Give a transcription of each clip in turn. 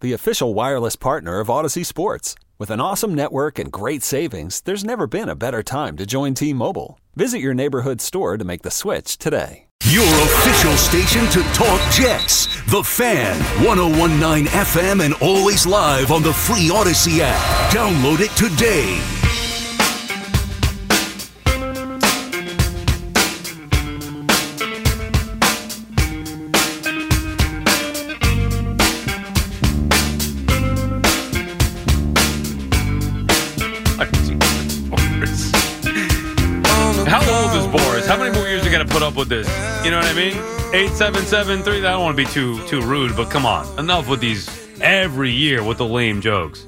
the official wireless partner of Audacy Sports. With an awesome network and great savings, there's never been a better time to join T Mobile. Visit your neighborhood store to make the switch today. Your official station to talk Jets. The Fan, 1019 FM, and always live on the free Audacy app. Download it today. Is Boris? How many more years are you going to put up with this? You know what I mean? 877 I don't want to be too too rude, but come on. Enough with these every year with the lame jokes.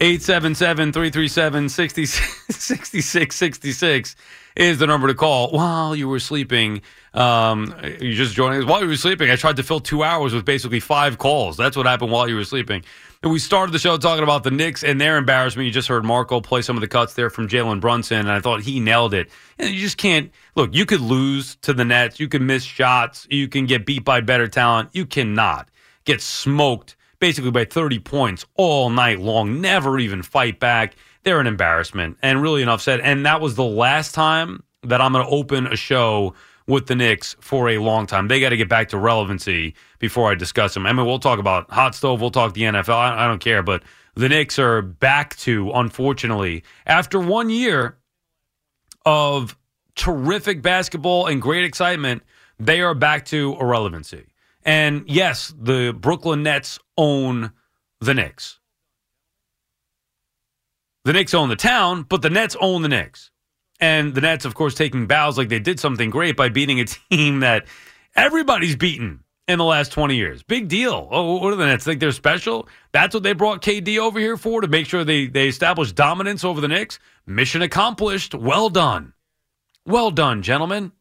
877 337 6666 is the number to call while you were sleeping. Um, you just joining us while you were sleeping. I tried to fill two hours with basically five calls. That's what happened while you were sleeping. And we started the show talking about the Knicks and their embarrassment. You just heard Marco play some of the cuts there from Jalen Brunson, and I thought he nailed it. And you just can't look. You could lose to the Nets. You can miss shots. You can get beat by better talent. You cannot get smoked basically by 30 points all night long. Never even fight back. They're an embarrassment. And really enough said. And that was the last time that I'm going to open a show with the Knicks for a long time. They got to get back to relevancy before I discuss them. I mean, we'll talk about hot stove, we'll talk the NFL. I, I don't care, but the Knicks are back to, unfortunately, after one year of terrific basketball and great excitement, they are back to irrelevancy. And yes, the Brooklyn Nets own the Knicks. The Knicks own the town, but the Nets own the Knicks. And the Nets, of course, taking bows like they did something great by beating a team that everybody's beaten in the last 20 years. Big deal. Oh, what do the Nets think they're special? That's what they brought KD over here for to make sure they, they establish dominance over the Knicks. Mission accomplished. Well done. Well done, gentlemen.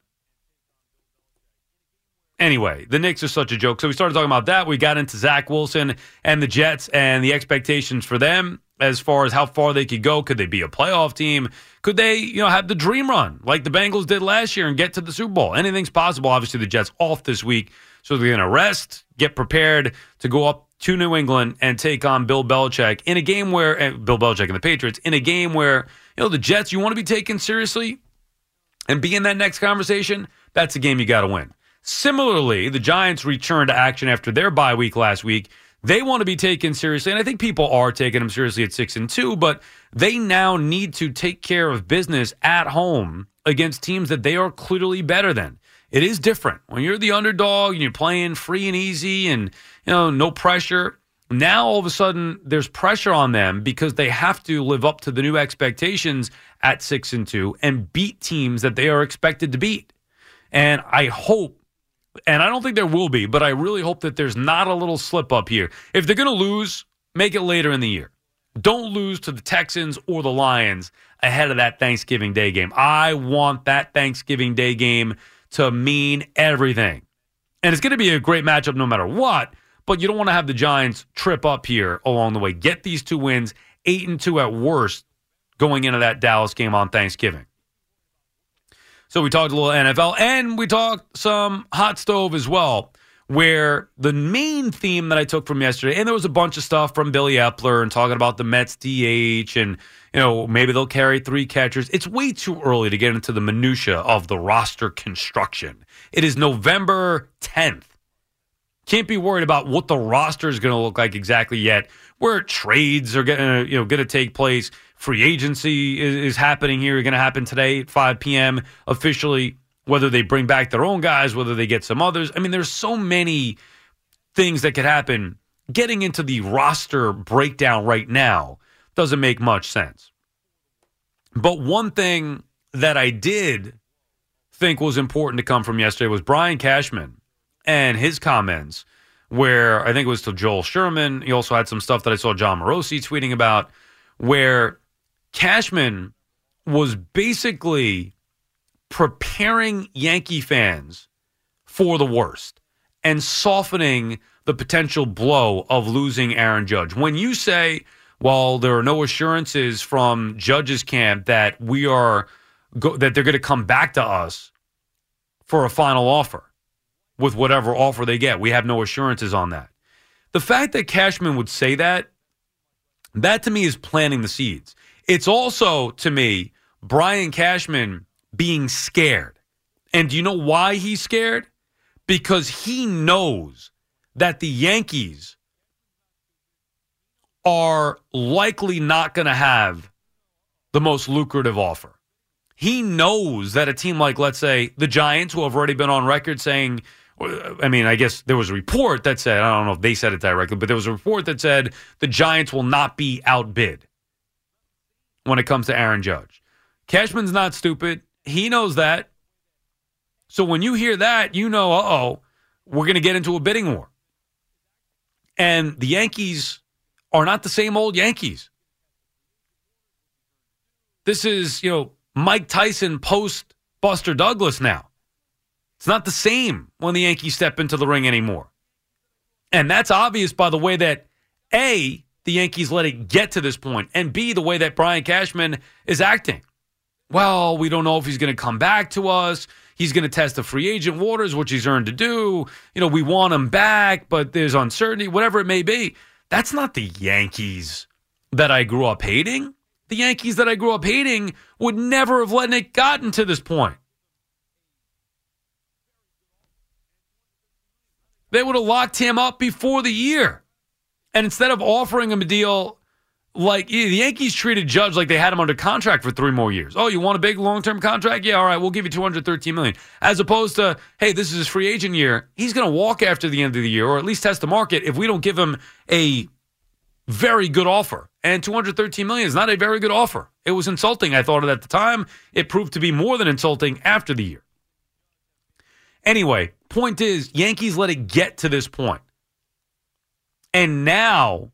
Anyway, the Knicks are such a joke. So we started talking about that. We got into Zach Wilson and the Jets and the expectations for them as far as how far they could go. Could they be a playoff team? Could they, you know, have the dream run like the Bengals did last year and get to the Super Bowl? Anything's possible. Obviously, the Jets off this week, so they're going to rest, get prepared to go up to New England and take on Bill Belichick in a game where uh, Bill Belichick and the Patriots in a game where you know the Jets you want to be taken seriously and be in that next conversation. That's a game you got to win. Similarly, the Giants returned to action after their bye week last week. They want to be taken seriously, and I think people are taking them seriously at six and two. But they now need to take care of business at home against teams that they are clearly better than. It is different when you're the underdog and you're playing free and easy, and you know no pressure. Now all of a sudden there's pressure on them because they have to live up to the new expectations at six and two and beat teams that they are expected to beat. And I hope and I don't think there will be, but I really hope that there's not a little slip up here. If they're going to lose, make it later in the year. Don't lose to the Texans or the Lions ahead of that Thanksgiving Day game. I want that Thanksgiving Day game to mean everything. And it's going to be a great matchup no matter what, but you don't want to have the Giants trip up here along the way. Get these two wins, 8 and 2 at worst going into that Dallas game on Thanksgiving. So we talked a little NFL and we talked some hot stove as well, where the main theme that I took from yesterday, and there was a bunch of stuff from Billy Eppler and talking about the Mets DH and, you know, maybe they'll carry three catchers. It's way too early to get into the minutia of the roster construction. It is November 10th. Can't be worried about what the roster is going to look like exactly yet. Where trades are going to you know going to take place. Free agency is, is happening here. Going to happen today at 5 p.m. officially. Whether they bring back their own guys, whether they get some others. I mean, there's so many things that could happen. Getting into the roster breakdown right now doesn't make much sense. But one thing that I did think was important to come from yesterday was Brian Cashman and his comments, where I think it was to Joel Sherman. He also had some stuff that I saw Jon Morosi tweeting about, where Cashman was basically preparing Yankee fans for the worst and softening the potential blow of losing Aaron Judge. When you say, well, there are no assurances from Judge's camp that we are go, that they're going to come back to us for a final offer with whatever offer they get. We have no assurances on that. The fact that Cashman would say that, that to me is planting the seeds. It's also, to me, Brian Cashman being scared. And do you know why he's scared? Because he knows that the Yankees are likely not going to have the most lucrative offer. He knows that a team like, let's say, the Giants, who have already been on record saying, I mean, I guess there was a report that said, I don't know if they said it directly, but there was a report that said the Giants will not be outbid when it comes to Aaron Judge. Cashman's not stupid. He knows that. So when you hear that, you know, uh oh, we're going to get into a bidding war. And the Yankees are not the same old Yankees. This is, you know, Mike Tyson post Buster Douglas now. It's not the same when the Yankees step into the ring anymore. And that's obvious by the way that A, the Yankees let it get to this point, and B, the way that Brian Cashman is acting. Well, we don't know if he's going to come back to us. He's going to test the free agent waters, which he's earned to do. You know, we want him back, but there's uncertainty, whatever it may be. That's not the Yankees that I grew up hating. The Yankees that I grew up hating would never have let it gotten to this point. They would have locked him up before the year. And instead of offering him a deal like the Yankees treated Judge like they had him under contract for three more years. Oh, you want a big long term contract? Yeah, all right, we'll give you two hundred thirteen million. As opposed to, hey, this is his free agent year. He's going to walk after the end of the year, or at least test the market. If we don't give him a very good offer, and two hundred thirteen million is not a very good offer. It was insulting. I thought it at the time. It proved to be more than insulting after the year. Anyway, point is, Yankees let it get to this point, and now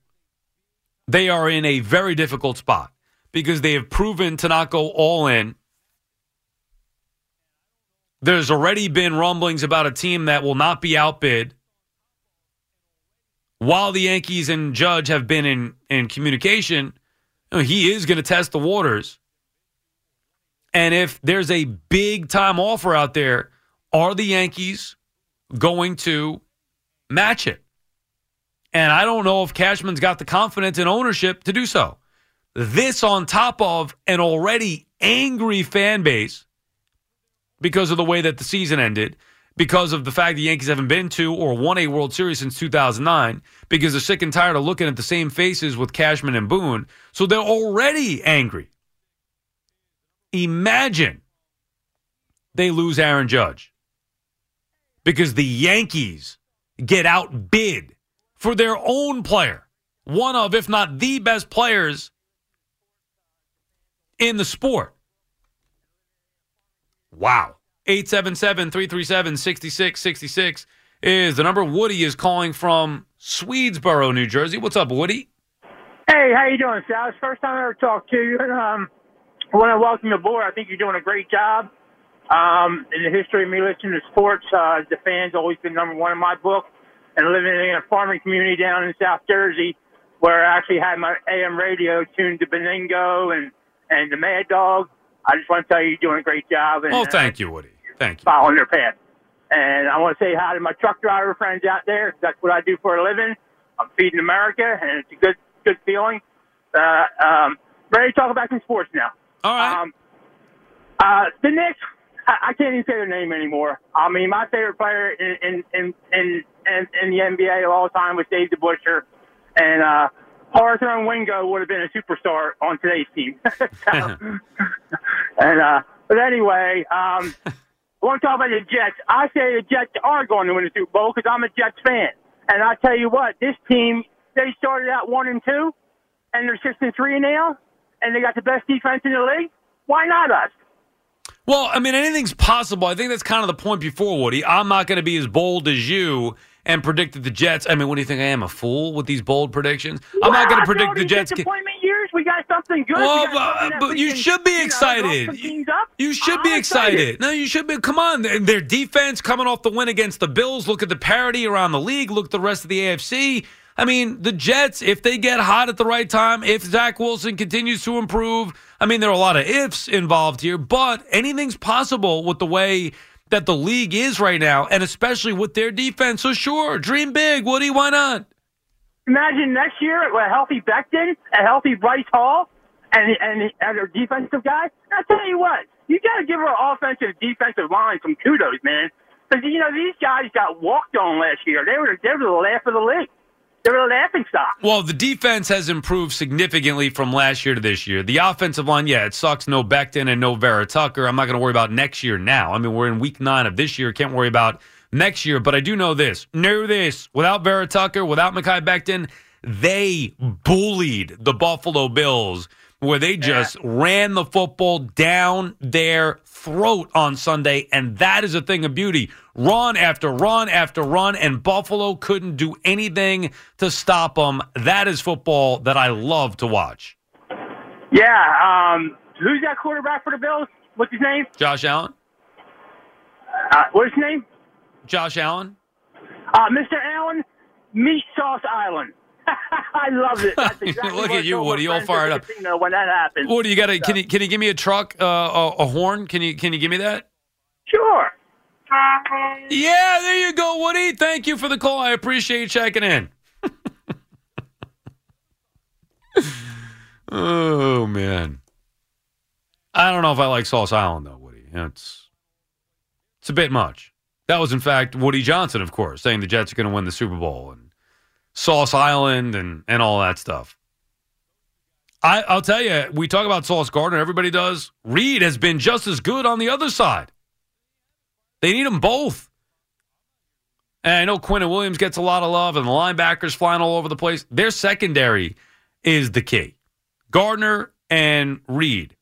they are in a very difficult spot because they have proven to not go all in. There's already been rumblings about a team that will not be outbid. While the Yankees and Judge have been in, in communication, he is going to test the waters. And if there's a big time offer out there, are the Yankees going to match it? And I don't know if Cashman's got the confidence and ownership to do so. This on top of an already angry fan base because of the way that the season ended, because of the fact the Yankees haven't been to or won a World Series since 2009, because they're sick and tired of looking at the same faces with Cashman and Boone. So they're already angry. Imagine they lose Aaron Judge because the Yankees get outbid for their own player, one of, if not the best players in the sport. Wow. 877 337 6666 is the number. Woody is calling from Swedesboro, New Jersey. What's up, Woody? Hey, how you doing, Sal? It's first time I ever talked to you. Um, I want to welcome you aboard. I think you're doing a great job. Um, in the history of me listening to sports, uh, the fans always been number one in my book and living in a farming community down in South Jersey where I actually had my AM radio tuned to Benigno and, and the Mad Dog. I just want to tell you, you're doing a great job. And, oh, thank you, Woody. Thank you. Following their path. And I want to say hi to my truck driver friends out there. That's what I do for a living. I'm feeding America, and it's a good, good feeling. Uh, um, ready to talk about some sports now. All right. Um, uh, the Knicks, I, can't even say their name anymore. I mean, my favorite player in, in, in, in in, the NBA of all time was Dave DeBusschere, and uh, Harthorne Wingo would have been a superstar on today's team. so, and uh, but anyway, um, I want to talk about the Jets. I say the Jets are going to win the Super Bowl because I'm a Jets fan, and I tell you what, this team they started out one and two, and they're six and three now, and they got the best defense in the league. Why not us? Well, I mean, anything's possible. I think that's kind of the point before, Woody. I'm not going to be as bold as you and predict that the Jets. I mean, what do you think I am, a fool with these bold predictions? I'm not going to predict the Jets. Disappointment years, we got something good. Got something but, that but you can, should be know, excited. You, teams you should be I'm excited. No, you should be. Come on, their defense coming off the win against the Bills. Look at the parity around the league. Look at the rest of the AFC. I mean, the Jets, if they get hot at the right time, if Zach Wilson continues to improve, I mean, there are a lot of ifs involved here, but anything's possible with the way that the league is right now, and especially with their defense. So, sure, dream big, Woody. Why not? Imagine next year with a healthy Becton, a healthy Bryce Hall, and and and defensive guy. I tell you what, you got to give our offensive defensive line some kudos, man. Because you know these guys got walked on last year. They were they were the laugh of the league. They were the laughing stock. Well, the defense has improved significantly from last year to this year. The offensive line, yeah, it sucks. No Becton and no Vera Tucker. I'm not going to worry about next year now. I mean, we're in week nine of this year. Can't worry about next year. But I do know this. Know this. Without Vera Tucker, without Mekhi Becton, they bullied the Buffalo Bills where they just ran the football down their throat on Sunday. And that is a thing of beauty. Run after run after run, and Buffalo couldn't do anything to stop them. That is football that I love to watch. Yeah. Um, who's that quarterback for the Bills? What's his name? Josh Allen? Uh, what's his name? Josh Allen? Uh, Mr. Allen, Meat Sauce Island. I love it. That's exactly Look at you, I told my Woody, all fired up. casino When that happens. Do you got? to Can you can you give me a truck, uh, a, a horn? Can you can you give me that? Sure. Yeah, there you go, Woody. Thank you for the call. I appreciate you checking in. oh man, I don't know if I like Sauce Island though, Woody. It's it's a bit much. That was in fact Woody Johnson, of course, saying the Jets are going to win the Super Bowl and Sauce Island and and all that stuff. I, I'll tell you, we talk about Sauce Gardner. Everybody does. Reed has been just as good on the other side. They need them both. And I know Quinnen Williams gets a lot of love, and the linebackers flying all over the place. Their secondary is the key. Gardner and Reed.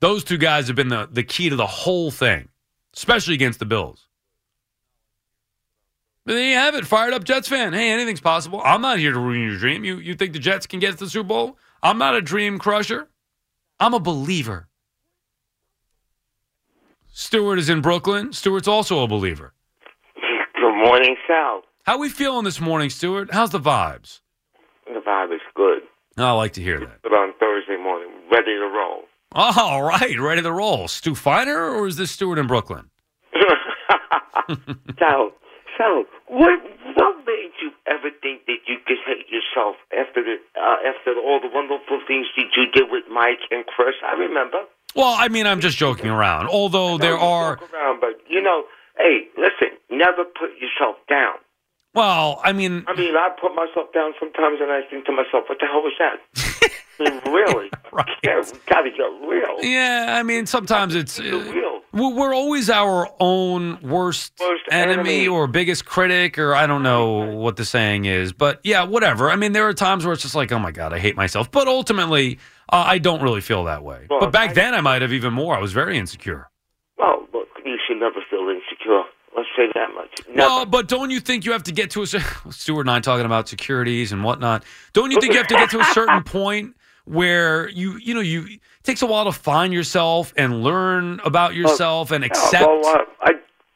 Those two guys have been the, the key to the whole thing, especially against the Bills. But there you have it. Fired up Jets fan. Hey, anything's possible. I'm not here to ruin your dream. You you think the Jets can get to the Super Bowl? I'm not a dream crusher. I'm a believer. Stewart is in Brooklyn. Stewart's also a believer. Good morning, Sal. How we feeling this morning, Stewart? How's the vibes? The vibe is good. I like to hear that. But on Thursday morning, ready to roll. Oh, all right, ready to roll. Stu Feiner, or is this Stewart in Brooklyn? Sal, Sal, what what made you ever think that you could hate yourself after the uh, after all the wonderful things that you did with Mike and Chris? I remember. Well, I mean, I'm just joking around. Although there are, around, but you know, hey, listen, never put yourself down. well, I mean, I mean, I put myself down sometimes, and I think to myself, "What the hell was that?" Really? Right. Yeah, we gotta get real. yeah, I mean, sometimes it's uh, real. we're always our own worst, Worst enemy, enemy. or biggest critic, or I don't know what the saying is, but yeah, whatever. I mean, there are times where it's just like, oh my god, I hate myself, but ultimately, uh, I don't really feel that way. Well, but back I- then, I might have even more. I was very insecure. Well, look, you should never feel insecure. Let's say that much. Never. Well, but don't you think you have to get to a Stuart and I talking about securities and whatnot? Don't you think you have to get to a certain point where you you know you it takes a while to find yourself and learn about yourself and accept well, uh, I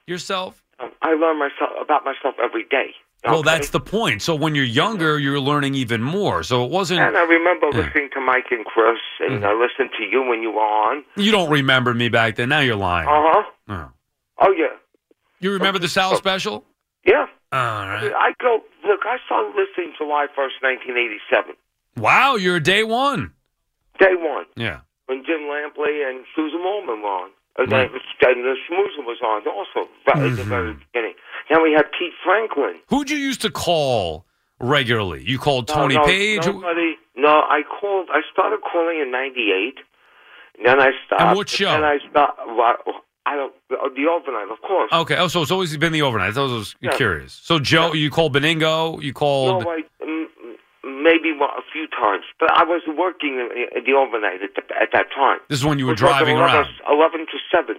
yourself? I learn myself about myself every day. Well, that's the point. So when you're younger, you're learning even more. So it wasn't. And I remember Yeah. listening to Mike and Chris, and Mm-hmm. I listened to you when you were on. You don't remember me back then. Now you're lying. Uh huh. Oh. Oh yeah, You remember the Sal special? yeah. All right. I go look. I started listening July first, nineteen eighty-seven. Wow, you're day one. Day one Yeah. when Jim Lampley and Susan Morman were on. And Right. and the Schmoozer was on also right at the very Mm-hmm. beginning. Then we had Pete Franklin. Who'd you used to call regularly? You called Tony no, Paige. Nobody. No, I called. I started calling in '98. Then I stopped. And what show? And I stopped. well, I don't. The overnight, of course. Okay. Oh, so it's always been the overnight. I was Yeah. curious. So Joe, you called Benigno. You called. No, I, mm, maybe a few times, but I was working in, the overnight at, the, at that time. this is when you were was like driving 11, around. 11 to 7.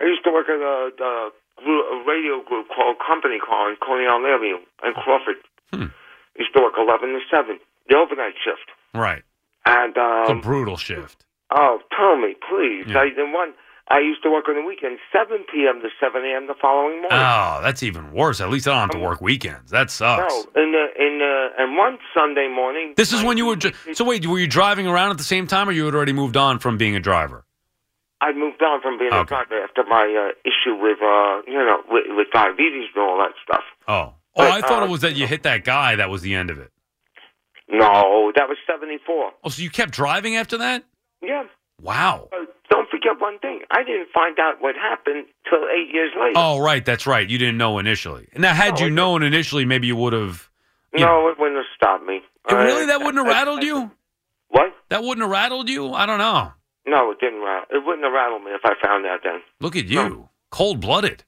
I used to work at a, the a radio group called Company Car in Coney Island in Crawford. Hmm. Used to work 11 to 7, the overnight shift. Right. And, It's a um, brutal shift. oh, tell me, please. Yeah. I, and one, I used to work on the weekend, 7 p.m. to 7 a.m. the following morning. Oh, that's even worse. At least I don't have to work weekends. That sucks. no, in the, in the, and one Sunday morning. This is my- when you were. So wait, were you driving around at the same time, or you had already moved on from being a driver? I moved on from being a Okay. driver after my uh, issue with, uh, you know, with, with diabetes and all that stuff. Oh. Oh, But, I thought uh, it was that you hit that guy. That was the end of it. No, that was 74. Oh, so you kept driving after that? Yeah. Wow. Uh, don't one thing. I didn't find out what happened till eight years later. Oh, right. That's right. You didn't know initially. Now, had No, you known initially, maybe you would have. you no, it wouldn't have stopped me. know. Uh, really, that wouldn't have rattled you. What? That wouldn't have rattled you. I don't know. No, it didn't rattle. It wouldn't have rattled me if I found out then. Look at you, cold blooded.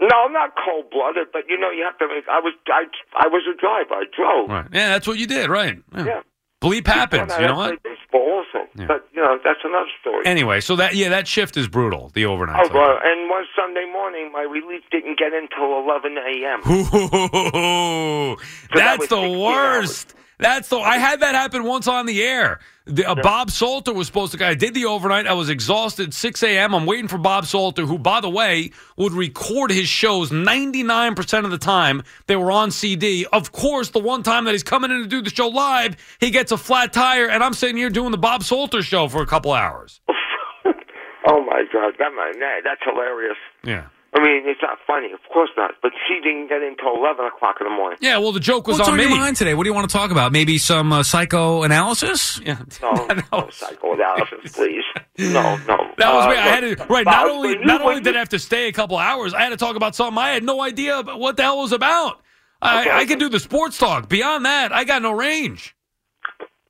No, I'm not cold blooded, but you know, you have to make. I was, I, I was a driver. I drove. Right. Yeah, that's what you did. Right. Yeah. Yeah. Bleep happens. You know what? Baseball also, Yeah. but you know, that's another story. Anyway, so that yeah, that shift is brutal. The overnight. Oh, well, and one Sunday morning, my relief didn't get in till 11 a.m. Ooh, that that's was the 16 worst. That's the. I had that happen once on the air. The, uh, Bob Salter was supposed to. I did the overnight. I was exhausted. 6 a.m. I'm waiting for Bob Salter, who, by the way, would record his shows 99 percent of the time. They were on CD. Of course, the one time that he's coming in to do the show live, he gets a flat tire, and I'm sitting here doing the Bob Salter show for a couple hours. oh my God, that, that's hilarious. Yeah. I mean, it's not funny, of course not. But she didn't get in till 11 o'clock in the morning. Yeah. Well, the joke was What's on on me. your mind today? What do you want to talk about? Maybe some uh, psychoanalysis? Yeah. No, That no psychoanalysis, please. No, no. That was Uh, me. I had to right. Not only not only did I have to stay a couple hours, I had to talk about something I had no idea about what the hell was about. I, Okay. I can do the sports talk. Beyond that, I got no range.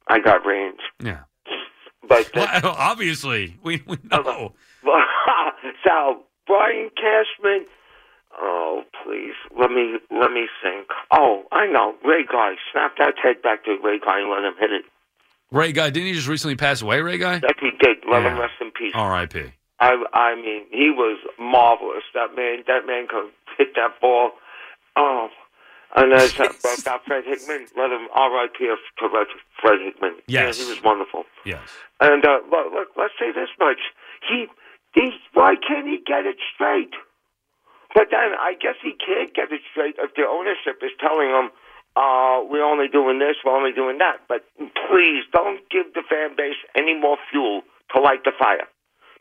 I got range. Yeah. But, uh, Well, obviously, we, we know. so, Brian Cashman, oh, please, let me, let me think. Oh, I know, Ray Guy. Snap that head back to Ray Guy and let him hit it. Ray Guy, didn't he just recently pass away? Ray Guy. That he did. Let him rest in peace. R.I.P. I I mean, he was marvelous. That man, that man could hit that ball. Oh, and then about Fred Hickman. Let him R.I.P. to Fred- Fred Hickman. Yes. yeah, he was wonderful. Yes. And uh, look, look, let's say this much: he, he, why can't he get it straight? But then I guess he can't get it straight if the ownership is telling him, uh, "We're only doing this, we're only doing that." But please don't give the fan base any more fuel to light the fire.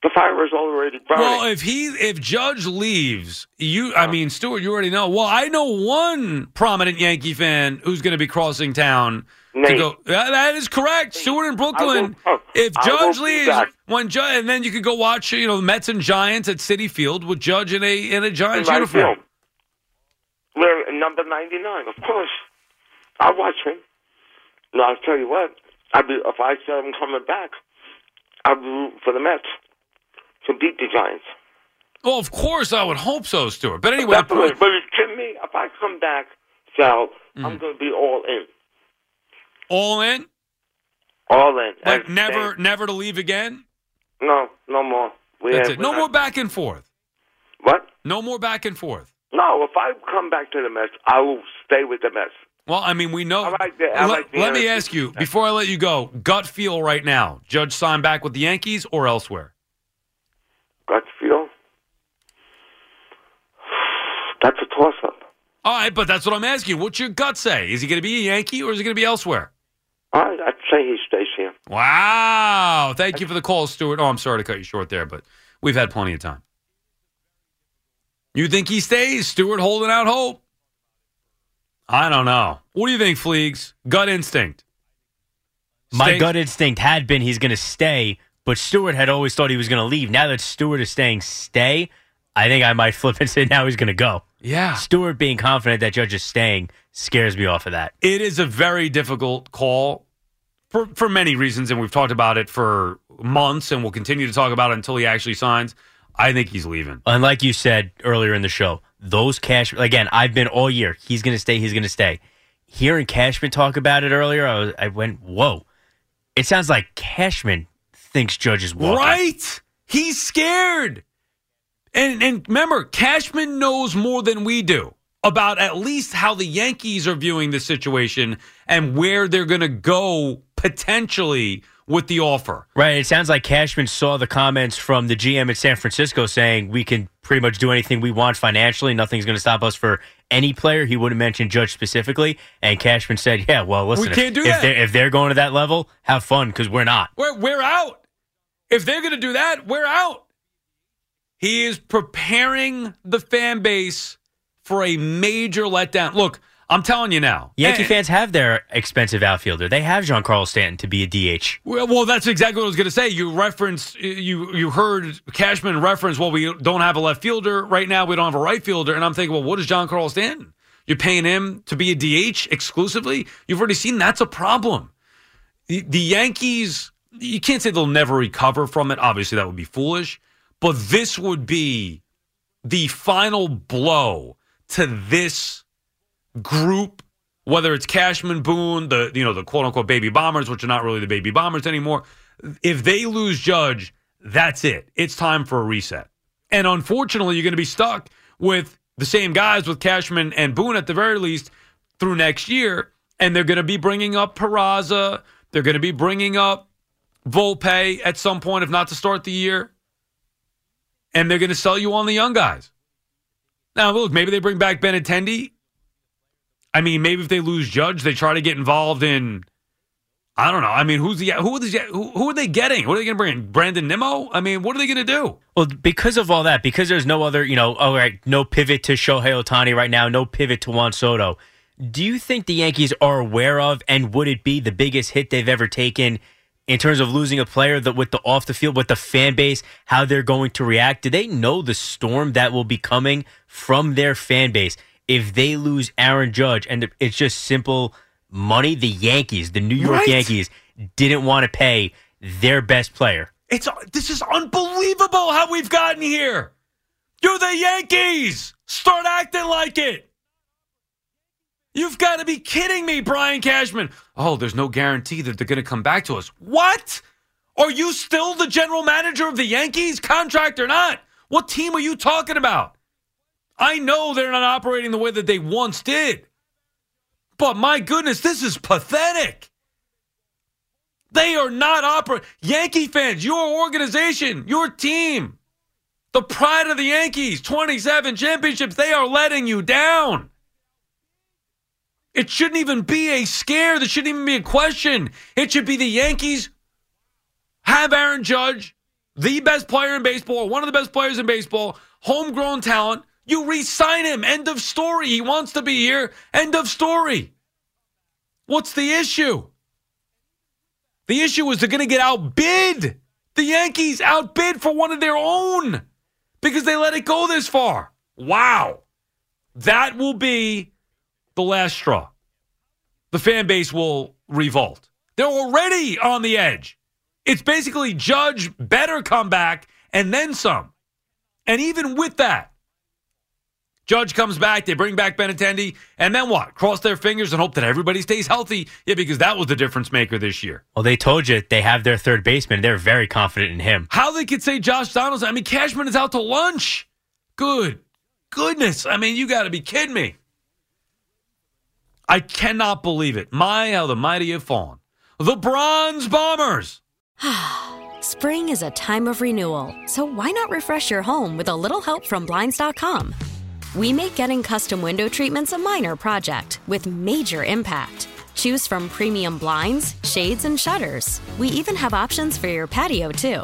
The fire is already burning. Well, if he if Judge leaves, you I mean Stuart, you already know. Well, I know one prominent Yankee fan who's going to be crossing town to Nate. go. Yeah, that is correct. Stuart in Brooklyn. Will- if Judge leaves, when Judge, and then you could go watch you know the Mets and Giants at Citi Field with Judge in a in a Giants Right uniform. field. We're number ninety nine, of course. I'll watch him. No, I'll tell you what. I'd be if I saw him coming back, I'd be for the Mets to beat the Giants. Well, of course I would hope so, Stuart. But anyway, Definitely. But to me, if I come back, Sal, Mm. I'm going to be all in, all in, all in. like never never to leave again. No, no more. We That's have- it. No we're more not- back and forth. What? No more back and forth. No, if I come back to the Mets, I will stay with the Mets. Well, I mean, we know. I like the- I let, like the let me ask you before I let you go. Gut feel right now. Judge sign back with the Yankees or elsewhere. Gut feel. That's a toss up. All right, but that's what I'm asking. What's your gut say? Is he going to be a Yankee or is he going to be elsewhere? All right, I'd say he stays here. Wow! Thank you for the call, Stuart. Oh, I'm sorry to cut you short there, but we've had plenty of time. You think he stays, Stuart? Holding out hope. I don't know. What do you think, Fleegs? Gut instinct. My Stay- gut instinct had been he's going to stay, but Stewart had always thought he was going to leave. Now that Stewart is staying, stay. I think I might flip and say now he's going to go. Yeah. Stewart being confident that Judge is staying scares me off of that. It is a very difficult call for for many reasons, and we've talked about it for months, and we'll continue to talk about it until he actually signs. I think he's leaving. And like you said earlier in the show, those cash again. I've been all year. He's going to stay. He's going to stay. Hearing Cashman talk about it earlier, I, was, I went, "Whoa!" It sounds like Cashman thinks Judge is walking. Right? He's scared. And and remember, Cashman knows more than we do about at least how the Yankees are viewing the situation and where they're going to go potentially with the offer. Right. It sounds like Cashman saw the comments from the GM in San Francisco saying we can pretty much do anything we want financially. Nothing's going to stop us for any player. He wouldn't mention Judge specifically. And Cashman said, "Yeah, well, listen, We can't do if, that. If they're, if they're going to that level, have fun because we're not." We're we're out. If they're going to do that, we're out. He is preparing the fan base for a major letdown. Look, I'm telling you now. Yankee and- fans have their expensive outfielder. They have Giancarlo Stanton to be a DH. Well, well, that's exactly what I was going to say. You referenced, you you heard Cashman reference. Well, we don't have a left fielder right now. We don't have a right fielder, and I'm thinking, well, what is Giancarlo Stanton? You're paying him to be a DH exclusively. You've already seen that's a problem. The, the Yankees, you can't say they'll never recover from it. Obviously, that would be foolish. But this would be the final blow to this group whether it's Cashman, Boone, the you know the quote unquote baby bombers, which are not really the baby bombers anymore. If they lose Judge, that's it. It's time for a reset. And unfortunately, you're going to be stuck with the same guys with Cashman and Boone at the very least through next year, and they're going to be bringing up Peraza. They're going to be bringing up Volpe at some point, if not to start the year, and they're going to sell you on the young guys. Now, look, maybe they bring back Benintendi. I mean, maybe if they lose Judge, they try to get involved in. I don't know. I mean, who's the who are the, who, who are they getting? What are they going to bring? in? Brandon Nimmo? I mean, what are they going to do? Well, because of all that, because there's no other, you know, all right, no pivot to Shohei Ohtani right now, no pivot to Juan Soto. Do you think the Yankees are aware of, and would it be the biggest hit they've ever taken in terms of losing a player that with the off the field, with the fan base, how they're going to react? Do they know the storm that will be coming from their fan base if they lose Aaron Judge and it's just simple money? The Yankees, the New York Right. Yankees, didn't want to pay their best player. It's this is unbelievable how we've gotten here. You're the Yankees. Start acting like it. You've got to be kidding me, Brian Cashman. Oh, there's no guarantee that they're going to come back to us. What? Are you still the general manager of the Yankees, contract or not? What team are you talking about? I know they're not operating the way that they once did. But my goodness, this is pathetic. They are not operating. Yankee fans, your organization, your team, the pride of the Yankees, 27 championships, they are letting you down. It shouldn't even be a scare. There shouldn't even be a question. It should be the Yankees have Aaron Judge, the best player in baseball, one of the best players in baseball, homegrown talent. You re sign him. End of story. He wants to be here. End of story. What's the issue? The issue is they're going to get outbid. The Yankees outbid for one of their own because they let it go this far. Wow. That will be the last straw. The fan base will revolt. They're already on the edge. It's basically Judge better come back and then some. And even with that, Judge comes back, they bring back Benintendi, and then what? Cross their fingers and hope that everybody stays healthy. Yeah, because that was the difference maker this year. Well, they told you they have their third baseman. They're very confident in him. How they could say Josh Donaldson? I mean, Cashman is out to lunch. Good goodness. I mean, you got to be kidding me. I cannot believe it. My, how the mighty have fallen. The Bronze Bombers. Spring is a time of renewal, so why not refresh your home with a little help from Blinds.com? We make getting custom window treatments a minor project with major impact. Choose from premium blinds, shades, and shutters. We even have options for your patio, too.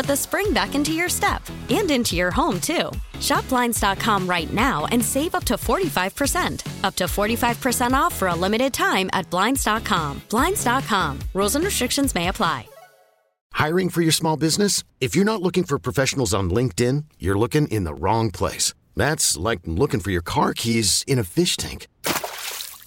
the spring back into your step and into your home, too. Shop Blinds.com right now and save up to 45%. Up to 45% off for a limited time at Blinds.com. Blinds.com. Rules and restrictions may apply. Hiring for your small business? If you're not looking for professionals on LinkedIn, you're looking in the wrong place. That's like looking for your car keys in a fish tank.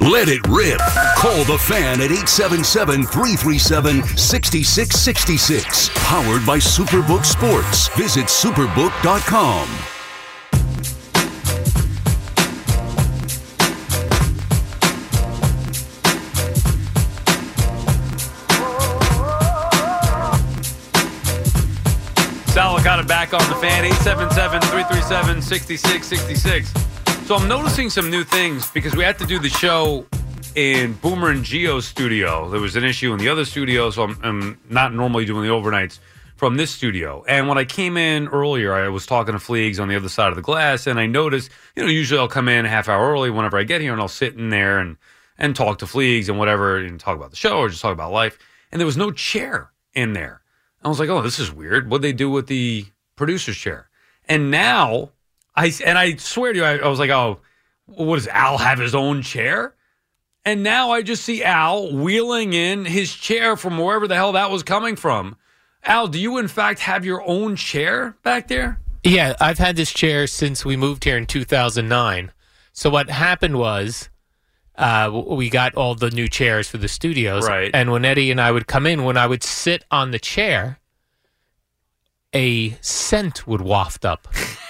Let it rip. Call the fan at 877 337 6666. Powered by Superbook Sports. Visit superbook.com. Sal got it back on the fan, 877-337-6666. So I'm noticing some new things because we had to do the show in Boomer and Gio's studio. There was an issue in the other studio, so I'm, I'm not normally doing the overnights from this studio. And when I came in earlier, I was talking to Fleegs on the other side of the glass, and I noticed, you know, usually I'll come in a half hour early whenever I get here, and I'll sit in there and and talk to Fleegs and whatever, and talk about the show or just talk about life. And there was no chair in there. I was like, oh, this is weird. What'd they do with the producer's chair? And now I and I swear to you, I, I was like, oh, what does Al have his own chair? And now I just see Al wheeling in his chair from wherever the hell that was coming from. Al, do you in fact have your own chair back there? Yeah, I've had this chair since we moved here in 2009. So what happened was uh, we got all the new chairs for the studios. Right. And when Eddie and I would come in, when I would sit on the chair, a scent would waft up.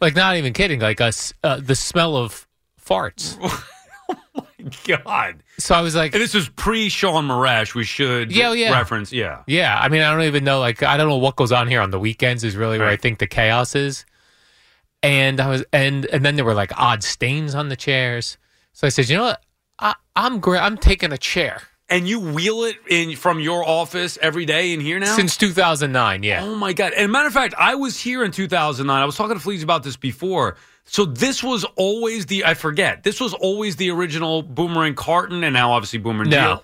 like, not even kidding. Like, a, s- uh, the smell of farts. Oh my god. So I was like, And this was pre Sean Marash. We should Yeah, yeah. reference. Yeah. Yeah, I mean, I don't even know. Like, I don't know what goes on here on the weekends. Is really where I think the chaos is. And I was, and and then there were like odd stains on the chairs. So I said, you know what? I, I'm great. I'm taking a chair And you wheel it in from your office every day in here now? since 2009. Yeah, Oh my god! And matter of fact, I was here in 2009. I was talking to Fleas about this before. So this was always the I forget. This was always the original Boomer and Carton, and now obviously Boomerang. No.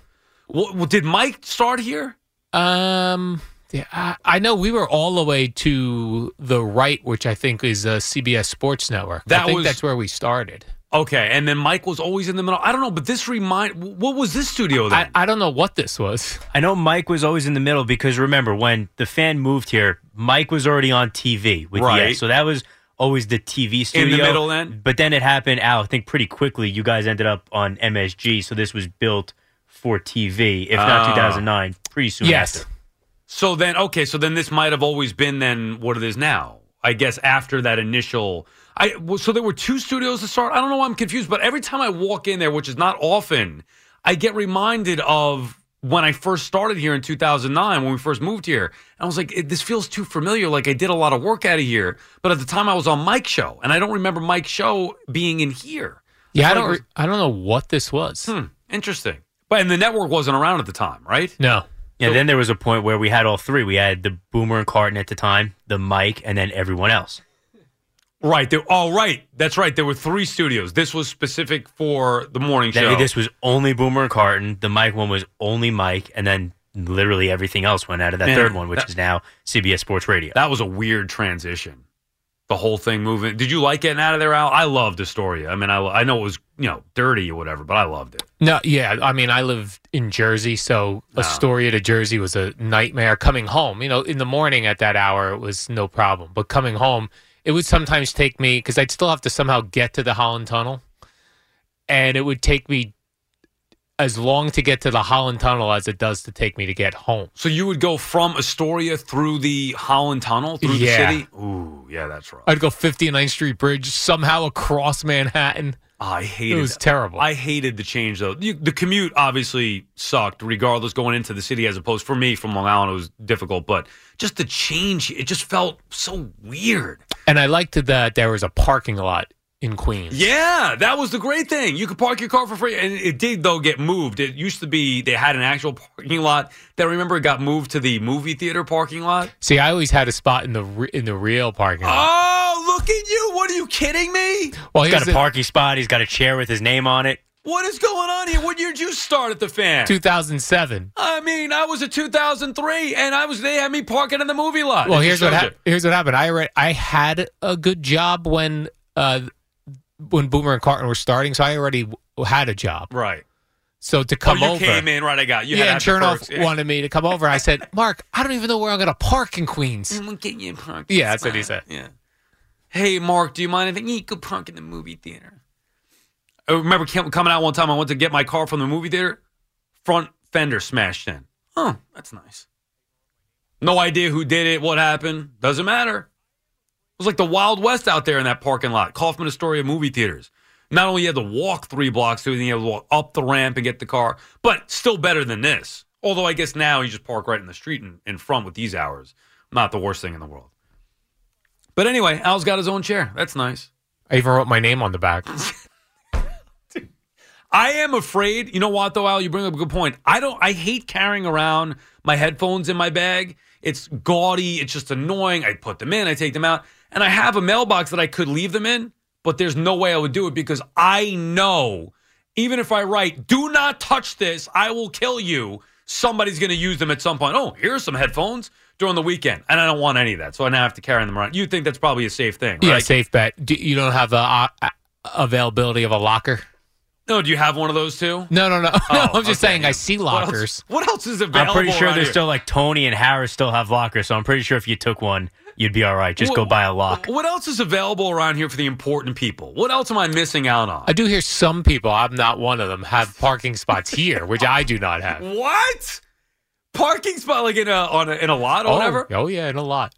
Deal. Well, did Mike start here? Um, yeah, I, I know we were all the way to the right, which I think is uh, CBS Sports Network. That I think was- that's where we started. Okay, and then Mike was always in the middle. I don't know, but this remind. What was this studio I, then? I don't know what this was. I know Mike was always in the middle because remember when the fan moved here, Mike was already on TV with Right. the so that was always the TV studio in the middle then? But then it happened. Al, I think pretty quickly you guys ended up on MSG, so this was built for TV. If not Ah. 2009, pretty soon Yes. after. So then, okay, so then this might have always been then what it is now. I guess after that initial, I so there were two studios to start. I don't know why I'm confused, but every time I walk in there, which is not often, I get reminded of when I first started here in 2009 when we first moved here. And I was like, this feels too familiar. Like I did a lot of work out of here, but at the time I was on Mike's show, and I don't remember Mike's show being in here. Yeah, I feel don't. like it re- I don't know what this was. Hmm, interesting. But and the network wasn't around at the time, right? No. Yeah, then there was a point where we had all three. We had the Boomer and Carton at the time, the Mike, and then everyone else. Right. There, oh, right. That's right. There were three studios. This was specific for the morning That- show. This was only Boomer and Carton. The Mike one was only Mike, and then literally everything else went out of that Man, third one, which that- is now CBS Sports Radio. that was a weird transition. The whole thing moving. Did you like getting out of there, Al? I loved Astoria. I mean, I, I know it was you know dirty or whatever, but I loved it. No, yeah. I mean, I lived in Jersey, so Astoria to Jersey was a nightmare. Coming home, you know, in the morning at that hour, it was no problem. But coming home, it would sometimes take me because I'd still have to somehow get to the Holland Tunnel, and it would take me as long to get to the Holland Tunnel as it does to take me to get home. So you would go from Astoria through the Holland Tunnel through Yeah. the city? Ooh, yeah, that's rough. I'd go 59th Street Bridge somehow across Manhattan. Oh, I hated It It was terrible. I hated the change though. You, the commute obviously sucked, regardless going into the city as opposed for me from Long Island. It was difficult, but just the change, it just felt so weird. And I liked that there was a parking lot in Queens. Yeah, that was the great thing. You could park your car for free, and it did though get moved. It used to be they had an actual parking lot. That I remember it got moved to the movie theater parking lot. See, I always had a spot in the re- in the real parking lot. Oh, look at you! What are you kidding me? well, He's here's got a the- parking spot. He's got a chair with his name on it. What is going on here? What year did you start at the fan? 2007. I mean, I was a 2003, and I was they had me parking in the movie lot. Well, here's what hap here's what happened. I re- I had a good job when uh when Boomer and Carton were starting, so I already w- had a job. right. So to Oh, come you over, came in right. I got you. yeah, had and Chernoff. Yeah. wanted me to come over. I said, Mark, I don't even know where I'm going to park in Queens. I'm gonna get you parking Yeah, that's what he said. Yeah. Hey, Mark, do you mind if you could park in the movie theater? I remember coming out one time. I went to get my car from the movie theater. Front fender smashed in. Oh, that's nice. No idea who did it, what happened. Doesn't matter. It was like the Wild West out there in that parking lot. Kaufman Astoria movie theaters. Not only you had to walk three blocks to it, then you had to walk up the ramp and get the car, but still better than this. Although I guess now you just park right in the street in, in front with these hours. Not the worst thing in the world. But anyway, Al's got his own chair. That's nice. I even wrote my name on the back. I am afraid. You know what, though, Al? You bring up a good point. I don't. I hate carrying around my headphones in my bag. It's gaudy. It's just annoying. I put them in. I take them out, and I have a mailbox that I could leave them in, but there's no way I would do it because I know, even if I write, "Do not touch this. I will kill you." Somebody's going to use them at some point. Oh, here's some headphones during the weekend, and I don't want any of that, so I now have to carry them around. You think that's probably a safe thing, Yeah, safe bet. Do, you don't have the uh, availability of a locker? No, do you have one of those too? No, no, no. no Oh, I'm just okay. saying I see What else- lockers. What else, is available? I'm pretty sure there's here? still like Tony and Harris still have lockers, so I'm pretty sure if you took one, you'd be all right. Just go buy a lock. What else is available around here for the important people? What else am I missing out on? I do hear some people, I'm not one of them, have parking spots here, which I do not have. what? Parking spot like in a on a, in a lot or oh, whatever? oh, yeah, in a lot.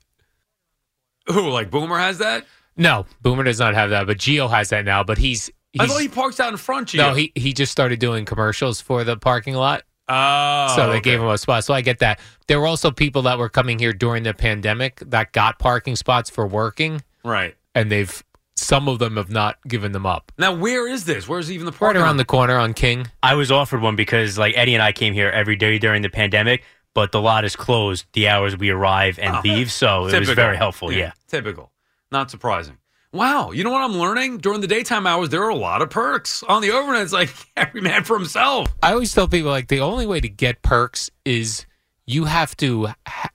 Who like Boomer has that? No, Boomer does not have that, but Gio has that now. But he's I thought he parks out in front of you. no, he he just started doing commercials for the parking lot, Oh, so they okay. gave him a spot. So I get that. There were also people that were coming here during the pandemic that got parking spots for working, right and they've some of them have not given them up. now. Where is this? Where's even the Right parking around the corner on King. I was offered one because like Eddie and I came here every day during the pandemic, but the lot is closed the hours we arrive and Oh. leave, so it was very helpful. Yeah. typical. Not surprising. Wow, you know what I'm learning? During the daytime hours, there are a lot of perks. On the overnight, it's like every man for himself. I always tell people like the only way to get perks is you have to ha-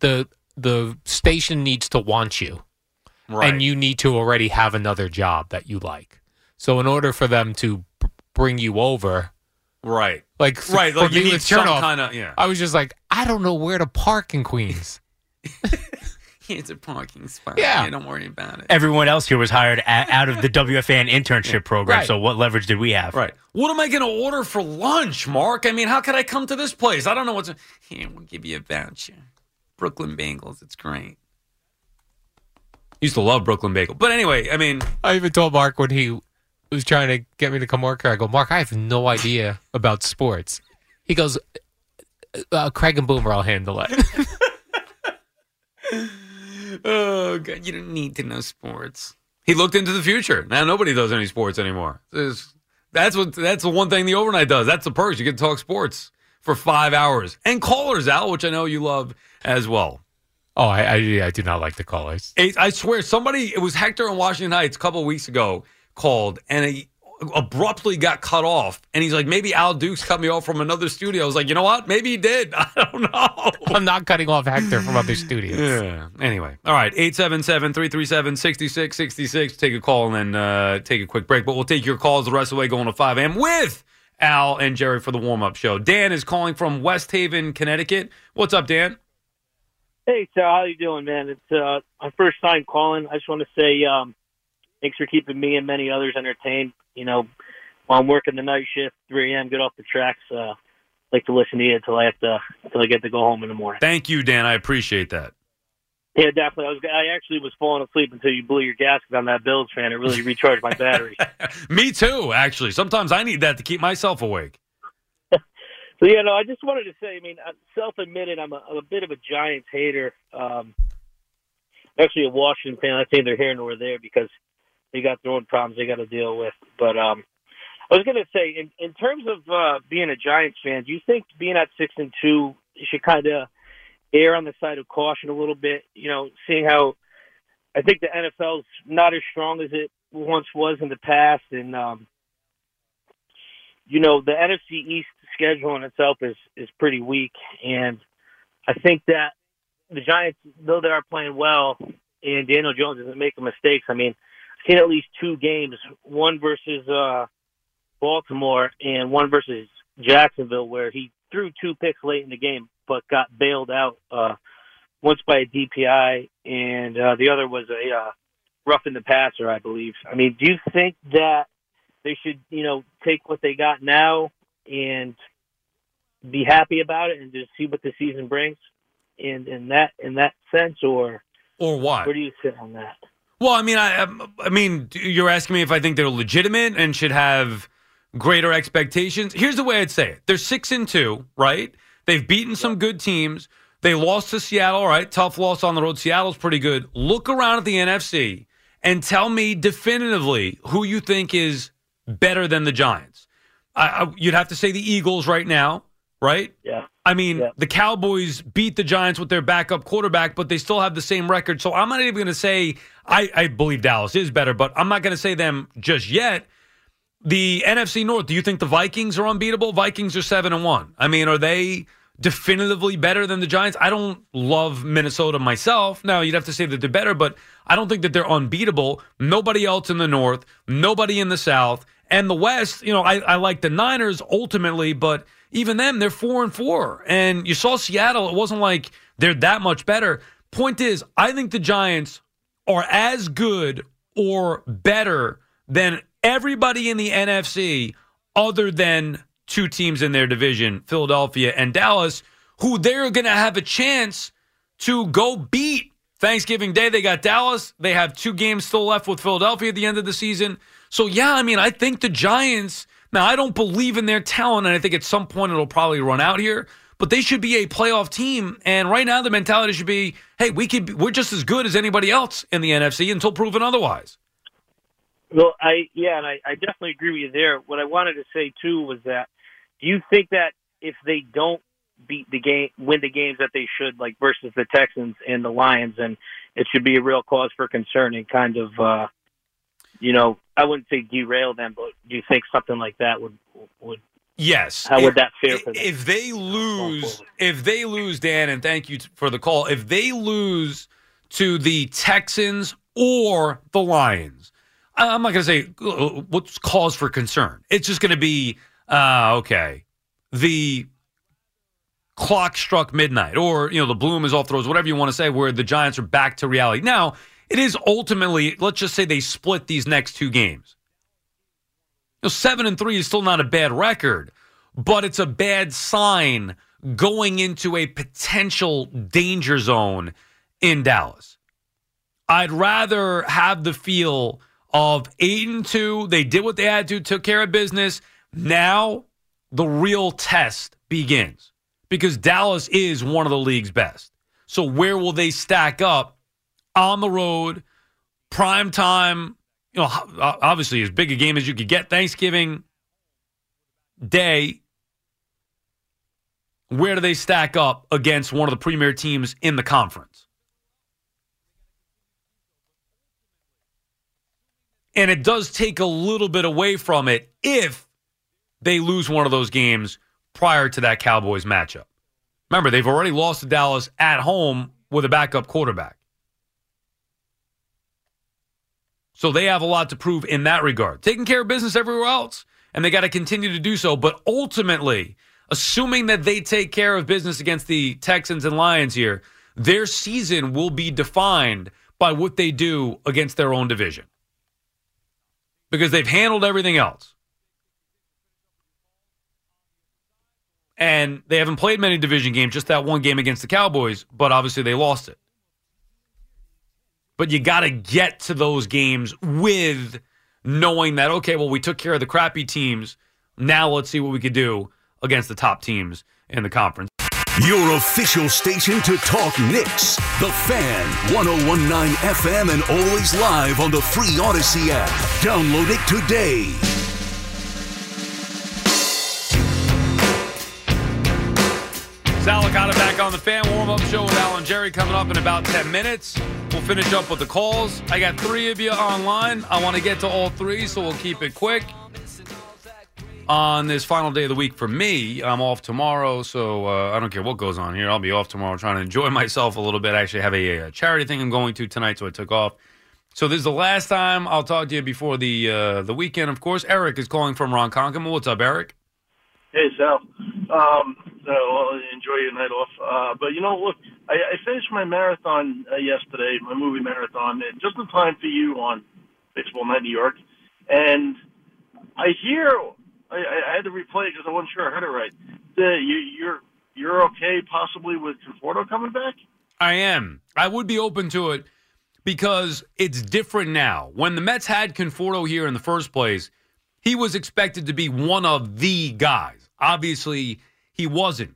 the the station needs to want you, Right. and you need to already have another job that you like. So in order for them to b- bring you over, right. like Right. for Like you need some kind of yeah. I was just like, I don't know where to park in Queens. It's a parking spot. Yeah. don't worry about it. Everyone else here was hired a- out of the WFAN internship program, Right. so what leverage did we have? Right. What am I going to order for lunch, Mark? I mean, how could I come to this place? I don't know what's. Here, we'll give you a voucher. Brooklyn Bagels. It's great. Used to love Brooklyn Bagel, but anyway, I mean, I even told Mark when he was trying to get me to come work here. I go, Mark, I have no idea about sports. He goes, uh, Craig and Boomer, I'll handle it. oh god, you don't need to know sports. He looked into the future. Now nobody does any sports anymore. That's what. That's the one thing the overnight does. That's the perks. You get to talk sports for five hours and callers out, which I know you love as well. oh, I, I, I do not like the callers. I swear, somebody, it was Hector in Washington Heights a couple weeks ago called and he abruptly got cut off. And he's like, maybe Al Dukes cut me off from another studio. I was like, you know what? Maybe he did. I don't know. I'm not cutting off Hector from other studios. Yeah. Anyway, all right. 877 337 6666. Take a call and then uh, take a quick break. But we'll take your calls the rest of the way going to 5 a.m. with Al and Jerry for the warm up show. Dan is calling from West Haven, Connecticut. What's up, Dan? Hey, Sal, how you doing, man? It's uh, my first time calling. I just want to say um, thanks for keeping me and many others entertained. You know, while I'm working the night shift, 3 a.m. Get off the tracks. Uh, like to listen to you until I have to until I get to go home in the morning. Thank you, Dan. I appreciate that. Yeah, definitely. I was I actually was falling asleep until you blew your gasket on that Bills fan. It really recharged my battery. Me too, actually. Sometimes I need that to keep myself awake. So yeah, no, I just wanted to say. I mean, self-admitted, I'm a, I'm a bit of a Giants hater. Um, actually, a Washington fan. I think they're here nor there because they got their own problems they got to deal with. But um, I was going to say, in in terms of uh, being a Giants fan, do you think being at six and two, you should kind of err on the side of caution a little bit? You know, seeing how I think the NFL's not as strong as it once was in the past, and um, you know, the NFC East schedule in itself is is pretty weak, and I think that the Giants, though they are playing well, and Daniel Jones isn't making mistakes. I mean, seen at least two games, one versus uh, Baltimore and one versus Jacksonville, where he threw two picks late in the game, but got bailed out. Uh, once by a DPI, and uh, the other was a uh, roughing the passer, I believe. I mean, do you think that they should, you know, take what they got now and be happy about it and just see what the season brings in in that in that sense or or what? Where do you sit on that? Well, I mean, I um, I mean, you're asking me if I think they're legitimate and should have greater expectations. Here's the way I'd say it: they're six and two, right? They've beaten some good teams. They lost to Seattle, right? Tough loss on the road. Seattle's pretty good. Look around at the NFC and tell me definitively who you think is better than the Giants. I, I, you'd have to say the Eagles right now, right? Yeah. I mean, yeah. the Cowboys beat the Giants with their backup quarterback, but they still have the same record. So I'm not even going to say I, I believe Dallas is better, but I'm not going to say them just yet. The NFC North, do you think the Vikings are unbeatable? Vikings are 7 and 1. I mean, are they definitively better than the Giants? I don't love Minnesota myself. Now, you'd have to say that they're better, but I don't think that they're unbeatable. Nobody else in the North, nobody in the South. And the West, you know, I, I like the Niners ultimately, but even them, they're four and four. And you saw Seattle, it wasn't like they're that much better. Point is, I think the Giants are as good or better than everybody in the NFC other than two teams in their division, Philadelphia and Dallas, who they're going to have a chance to go beat Thanksgiving Day. They got Dallas. They have two games still left with Philadelphia at the end of the season. So, yeah, I mean, I think the Giants, now I don't believe in their talent, and I think at some point it'll probably run out here, but they should be a playoff team. And right now, the mentality should be hey, we could, we're just as good as anybody else in the NFC until proven otherwise. Well, I, yeah, and I, I definitely agree with you there. What I wanted to say, too, was that do you think that if they don't beat the game, win the games that they should, like versus the Texans and the Lions, and it should be a real cause for concern and kind of, uh, you know, I wouldn't say derail them, but do you think something like that would would Yes. How would that fare for them? If they lose, if they lose, Dan, and thank you for the call. If they lose to the Texans or the Lions, I'm not going to say uh, what's cause for concern. It's just going to be uh, okay. The clock struck midnight, or you know, the bloom is off the rose, whatever you want to say, where the Giants are back to reality. Now, it is ultimately, let's just say they split these next two games. You know, seven and three is still not a bad record, but it's a bad sign going into a potential danger zone in Dallas. I'd rather have the feel of eight and two. They did what they had to, took care of business. Now the real test begins because Dallas is one of the league's best. So where will they stack up on the road, prime time? You know, obviously as big a game as you could get Thanksgiving Day. Where do they stack up against one of the premier teams in the conference? And it does take a little bit away from it if they lose one of those games prior to that Cowboys matchup. Remember, they've already lost to Dallas at home with a backup quarterback. So they have a lot to prove in that regard. Taking care of business everywhere else, and they got to continue to do so. But ultimately, assuming that they take care of business against the Texans and Lions here, their season will be defined by what they do against their own division because they've handled everything else. And they haven't played many division games, just that one game against the Cowboys, but obviously they lost it. But you got to get to those games with knowing that, okay, well, we took care of the crappy teams. Now let's see what we could do against the top teams in the conference. Your official station to talk Knicks. The Fan, 1019 FM, and always live on the free Audacy app. Download it today. Sal Licata back on the fan warm up show with Al and Jerry coming up in about 10 minutes. We'll finish up with the calls. I got three of you online. I want to get to all three, so we'll keep it quick. On this final day of the week for me, I'm off tomorrow, so uh, I don't care what goes on here. I'll be off tomorrow trying to enjoy myself a little bit. I actually have a, a charity thing I'm going to tonight, so I took off. So this is the last time I'll talk to you before the uh, the weekend. Of course, Eric is calling from Ronkonkoma. What's up, Eric? Hey, Sal. Um, uh, well, enjoy your night off. Uh, but you know, look, I, I finished my marathon uh, yesterday, my movie marathon, and just in time for you on Baseball Night New York. And I hear, I, I had to replay it because I wasn't sure I heard it right. The, you, you're you're okay, possibly with Conforto coming back. I am. I would be open to it because it's different now. When the Mets had Conforto here in the first place, he was expected to be one of the guys. Obviously, he wasn't.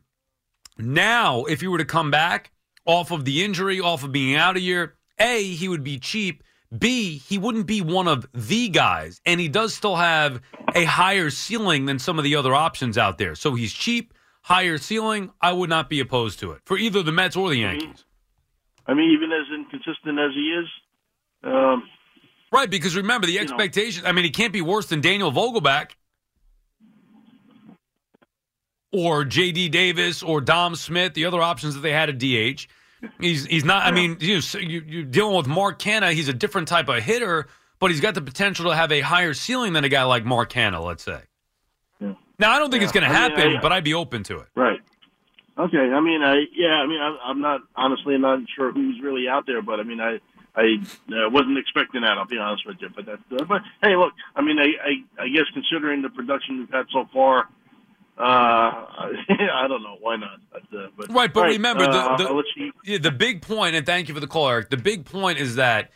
Now, if he were to come back off of the injury, off of being out a year, A, he would be cheap. B, he wouldn't be one of the guys. And he does still have a higher ceiling than some of the other options out there. So he's cheap, higher ceiling. I would not be opposed to it for either the Mets or the Yankees. I mean, even as inconsistent as he is, um, Right, because remember the expectation. I mean, he can't be worse than Daniel Vogelbach or J.D. Davis or Dom Smith, the other options that they had at DH. He's he's not. I mean, you, you're dealing with Mark Canha. He's a different type of hitter, but he's got the potential to have a higher ceiling than a guy like Mark Canha. Let's say. Yeah. Now, I don't think Yeah. it's going to I mean, happen, I- but I'd be open to it. Right. Okay. I mean, I yeah. I mean, I, I'm not honestly not sure who's really out there, but I mean, I I uh, wasn't expecting that. I'll be honest with you. But that's uh, but hey, look. I mean, I, I I guess considering the production we've had so far, I don't know why not. But, uh, but Right, but all remember uh, the the, yeah, the big point, and thank you for the call, Eric. The big point is that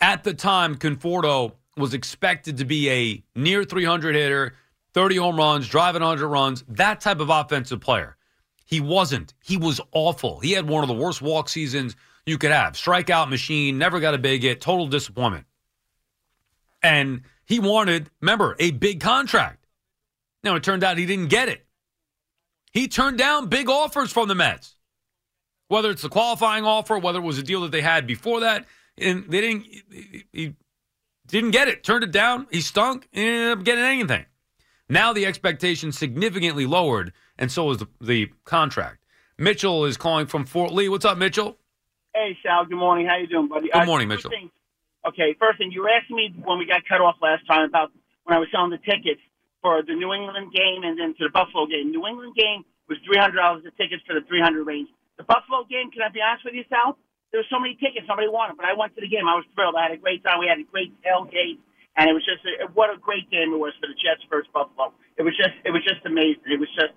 at the time, Conforto was expected to be a near 300 hitter, 30 home runs, driving 100 runs, that type of offensive player. He wasn't. He was awful. He had one of the worst walk seasons you could have. Strikeout machine, never got a big hit, total disappointment. And he wanted, remember, a big contract. Now, it turned out he didn't get it. He turned down big offers from the Mets. Whether it's the qualifying offer, whether it was a deal that they had before that, and they didn't he- didn't get it, turned it down, he stunk, and he ended up getting anything. Now the expectation significantly lowered, and so is the, the contract. Mitchell is calling from Fort Lee. What's up, Mitchell? Hey, Sal. Good morning. How you doing, buddy? Good Uh, morning, two Mitchell. Okay, first thing, you were asking me when we got cut off last time about when I was selling the tickets for the New England game and then to the Buffalo game. New England game was three hundred dollars the tickets for the three hundred range. The Buffalo game, can I be honest with you, Sal? There were so many tickets nobody wanted, but I went to the game. I was thrilled. I had a great time. We had a great tailgate, and it was just a, what a great game it was for the Jets versus Buffalo. It was just it was just amazing. It was just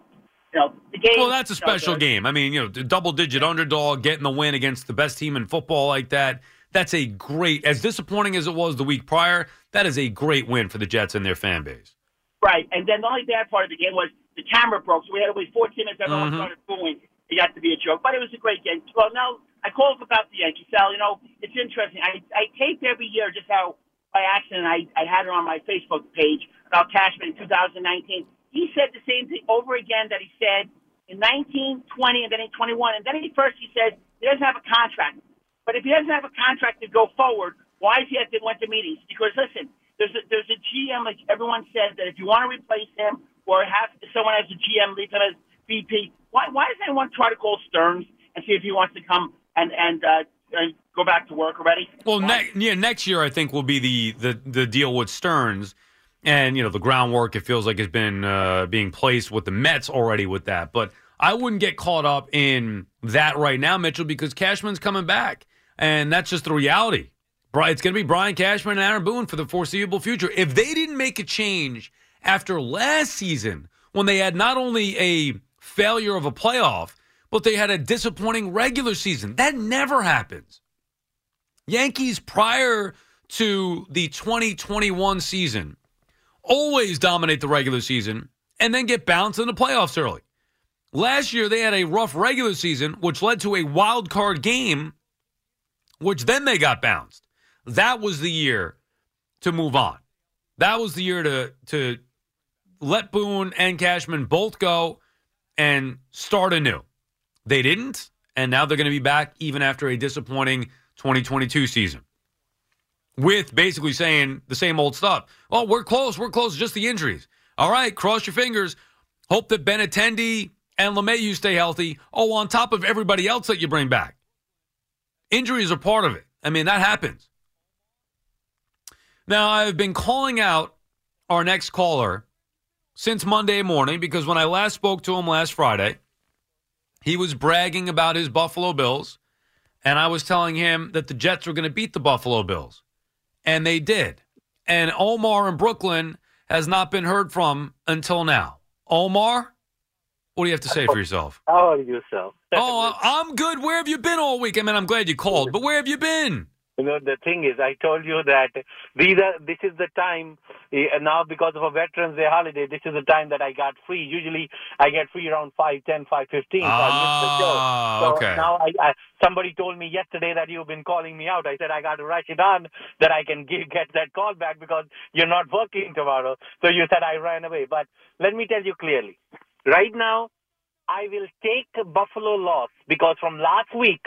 you know the game. Well, that's a you know, special game. I mean, you know, the double digit underdog getting the win against the best team in football like that. That's a great, as disappointing as it was the week prior, that is a great win for the Jets and their fan base. Right, and then the only bad part of the game was the camera broke, so we had to wait 14 minutes. Everyone Mhm. started booing. It got to be a joke, but it was a great game. Well, now I called about the Yankees, Sal. You know, it's interesting. I I taped every year just how by accident I I had it on my Facebook page about Cashman in 2019. He said the same thing over again that he said in 19, 20, and then in 21, and then he first he said he doesn't have a contract. But if he doesn't have a contract to go forward, why is he at the winter meetings? Because listen, there's a, there's a GM like everyone says that if you want to replace him or have someone as a GM leave him as VP, why why does anyone try to call Stearns and see if he wants to come and and, uh, and go back to work already? Well, ne- yeah, next year I think will be the, the the deal with Stearns, and you know the groundwork. It feels like has been uh, being placed with the Mets already with that, but I wouldn't get caught up in that right now, Mitchell, because Cashman's coming back, and that's just the reality. It's going to be Brian Cashman and Aaron Boone for the foreseeable future. If they didn't make a change after last season, when they had not only a failure of a playoff, but they had a disappointing regular season. That never happens. Yankees prior to the 2021 season always dominate the regular season and then get bounced in the playoffs early. Last year, they had a rough regular season, which led to a wild card game, which then they got bounced. That was the year to move on. That was the year to to let Boone and Cashman both go and start anew. They didn't, and now they're going to be back even after a disappointing 2022 season. With basically saying the same old stuff. Oh, we're close, we're close, just the injuries. All right, cross your fingers. Hope that Benintendi and LeMahieu stay healthy. Oh, on top of everybody else that you bring back. Injuries are part of it. I mean, that happens. Now, I've been calling out our next caller since Monday morning because when I last spoke to him last Friday, he was bragging about his Buffalo Bills, and I was telling him that the Jets were going to beat the Buffalo Bills. And they did. And Omar in Brooklyn has not been heard from until now. Omar, what do you have to say for yourself? How are you, sir? oh, I'm good. Where have you been all week? I mean, I'm glad you called, but where have you been? You know, the thing is, I told you that these are, this is the time eh, now because of a Veterans Day holiday. This is the time that I got free. Usually, I get free around five ten, five fifteen. So I missed the show. Ah, So okay. now I, I somebody told me yesterday that you've been calling me out. I said I got to rush it on that I can give, get that call back because you're not working tomorrow. So you said I ran away. But let me tell you clearly, right now I will take Buffalo loss because from last week.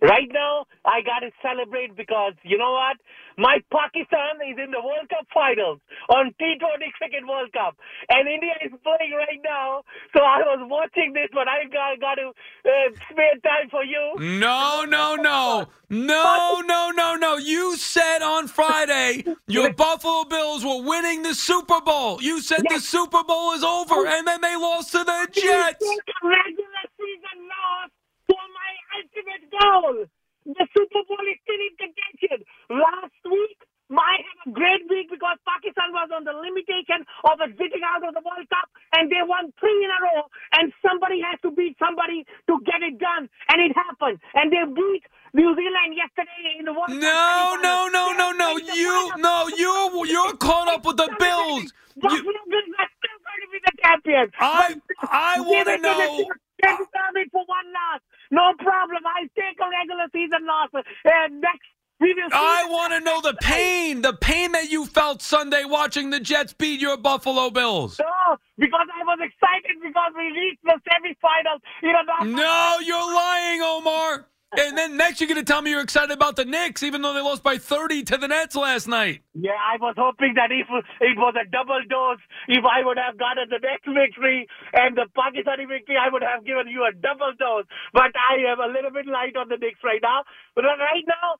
Right now, I got to celebrate because you know what? My Pakistan is in the World Cup finals on T20 Cricket World Cup, and India is playing right now. So I was watching this, but I got, got to uh, spare time for you. No, no, no. No, no, no, no. You said on Friday your Buffalo Bills were winning the Super Bowl. You said the Super Bowl is over, and then they lost to the Jets. Regular season loss for my ultimate. The Super Bowl is still in contention. Last week, I had a great week because Pakistan was on the limitation of exiting out of the World Cup, and they won three in a row. And somebody has to beat somebody to get it done, and it happened. And they beat New Zealand yesterday in the World Cup. No, no, no, no, no. You, no, you, you're caught up with the Bills. Buffalo Bills are still going to be the champions. I, I want to know. For one loss. No problem. I take a regular season loss. And next, we will see. I want to know the pain, the pain that you felt Sunday watching the Jets beat your Buffalo Bills. No, because I was excited because we reached the semifinals. You know, No, you're lying, Omar. And then next, you're going to tell me you're excited about the Knicks, even though they lost by 30 to the Nets last night. Yeah, I was hoping that if it was a double dose, if I would have gotten the next victory and the Pakistani victory, I would have given you a double dose. But I am a little bit light on the Knicks right now. But right now,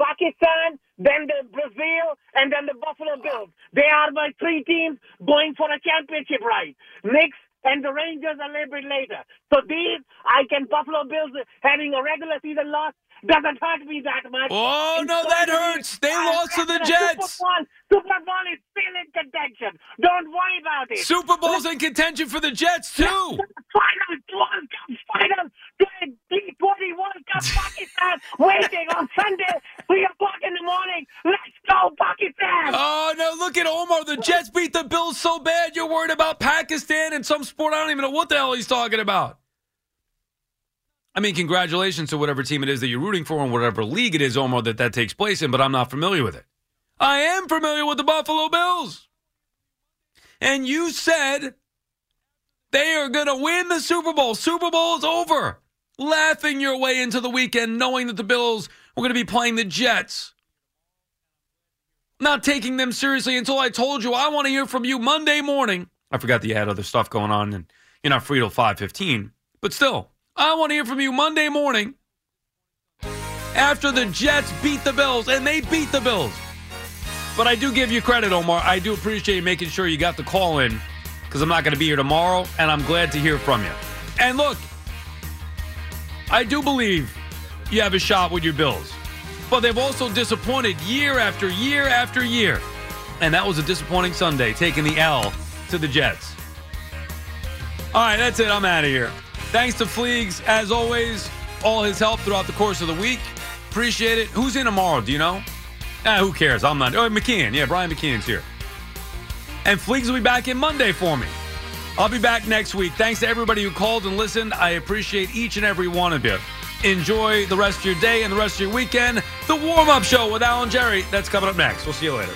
Pakistan, then the Brazil, and then the Buffalo Bills. They are my three teams going for a championship ride. Knicks and the Rangers a little bit later. So these, I can Buffalo Bills having a regular season loss doesn't hurt me that much. Oh, no, that going to be- hurts. They Uh, lost to the Jets. Super Bowl, Super Bowl is still in contention. Don't worry about it. Super Bowl's in contention for the Jets, too. Finals, World Cup finals, 2020 World Cup Pakistan waiting on Sunday, 3 o'clock in the morning. Let's go, Pakistan! Oh, no, look at Omar. The Jets beat the Bills so bad you're worried about Pakistan and some sport. I don't even know what the hell he's talking about. I mean, congratulations to whatever team it is that you're rooting for and whatever league it is, Omar, that that takes place in, but I'm not familiar with it. I am familiar with the Buffalo Bills. And you said they are going to win the Super Bowl. Super Bowl is over. Laughing your way into the weekend, knowing that the Bills were going to be playing the Jets. Not taking them seriously until I told you I want to hear from you Monday morning. I forgot that you had other stuff going on and you're not free till 5:15. But still, I want to hear from you Monday morning after the Jets beat the Bills and they beat the Bills. But I do give you credit, Omar. I do appreciate you making sure you got the call in because I'm not going to be here tomorrow and I'm glad to hear from you. And look, I do believe you have a shot with your Bills. But they've also disappointed year after year after year. And that was a disappointing Sunday, taking the L to the Jets. All right, that's it. I'm out of here. Thanks to Fleegs, as always, all his help throughout the course of the week. Appreciate it. Who's in tomorrow? Do you know? Ah, who cares? I'm not. Oh, McKeon. Yeah, Brian McKeon's here. And Fleegs will be back in Monday for me. I'll be back next week. Thanks to everybody who called and listened. I appreciate each and every one of you. Enjoy the rest of your day and the rest of your weekend. The warm up show with Al and Jerry. That's coming up next. We'll see you later.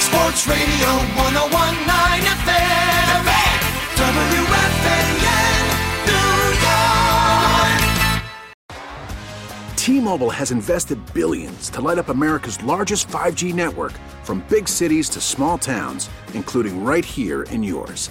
Sports Radio 1019 FM. WFAN, New York. T-Mobile has invested billions to light up America's largest 5G network from big cities to small towns, including right here in yours.